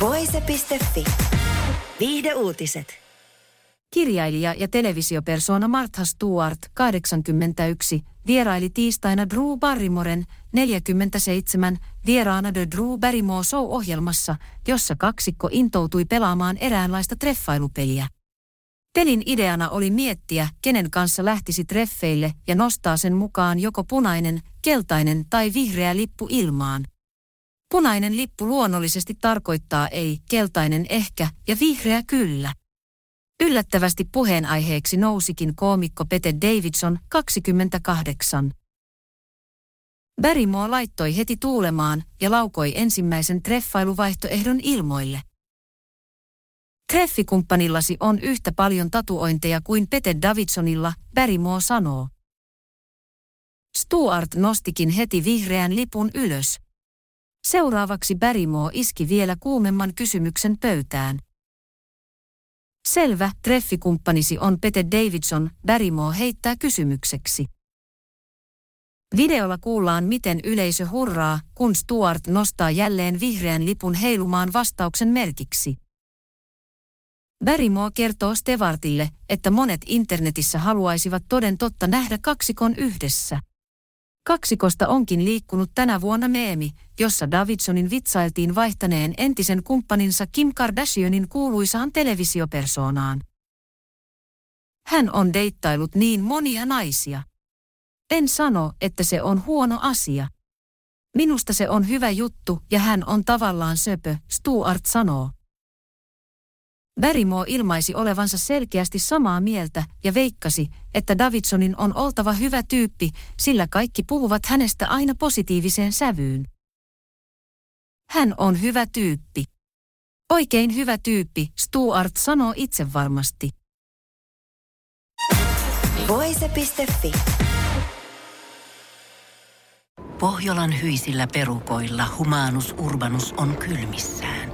Voise.fi. Viihde uutiset. Kirjailija ja televisiopersona Martha Stewart, 81, vieraili tiistaina Drew Barrymoren 47 vieraana The Drew Barrymore Show-ohjelmassa, jossa kaksikko intoutui pelaamaan eräänlaista treffailupeliä. Pelin ideana oli miettiä, kenen kanssa lähtisi treffeille ja nostaa sen mukaan joko punainen, keltainen tai vihreä lippu ilmaan. Punainen lippu luonnollisesti tarkoittaa ei, keltainen ehkä ja vihreä kyllä. Yllättävästi puheenaiheeksi nousikin koomikko Pete Davidson 28. Barrymore laittoi heti tuulemaan ja laukoi ensimmäisen treffailuvaihtoehdon ilmoille. Treffikumppanillasi on yhtä paljon tatuointeja kuin Pete Davidsonilla, Barrymore sanoo. Stuart nostikin heti vihreän lipun ylös. Seuraavaksi Barrymore iski vielä kuumemman kysymyksen pöytään. Selvä, treffikumppanisi on Pete Davidson, Barrymore heittää kysymykseksi. Videolla kuullaan, miten yleisö hurraa, kun Stuart nostaa jälleen vihreän lipun heilumaan vastauksen merkiksi. Barrymore kertoo Stevartille, että monet internetissä haluaisivat toden totta nähdä kaksikon yhdessä. Kaksikosta onkin liikkunut tänä vuonna meemi, jossa Davidsonin vitsailtiin vaihtaneen entisen kumppaninsa Kim Kardashianin kuuluisaan televisiopersoonaan. Hän on deittailut niin monia naisia. En sano, että se on huono asia. Minusta se on hyvä juttu ja hän on tavallaan söpö, Stuart sanoo. Barrymore ilmaisi olevansa selkeästi samaa mieltä ja veikkasi, että Davidsonin on oltava hyvä tyyppi, sillä kaikki puhuvat hänestä aina positiiviseen sävyyn. Hän on hyvä tyyppi. Oikein hyvä tyyppi, Stuart sanoo itse varmasti. Voise.fi. Pohjolan hyisillä perukoilla Humanus Urbanus on kylmissään.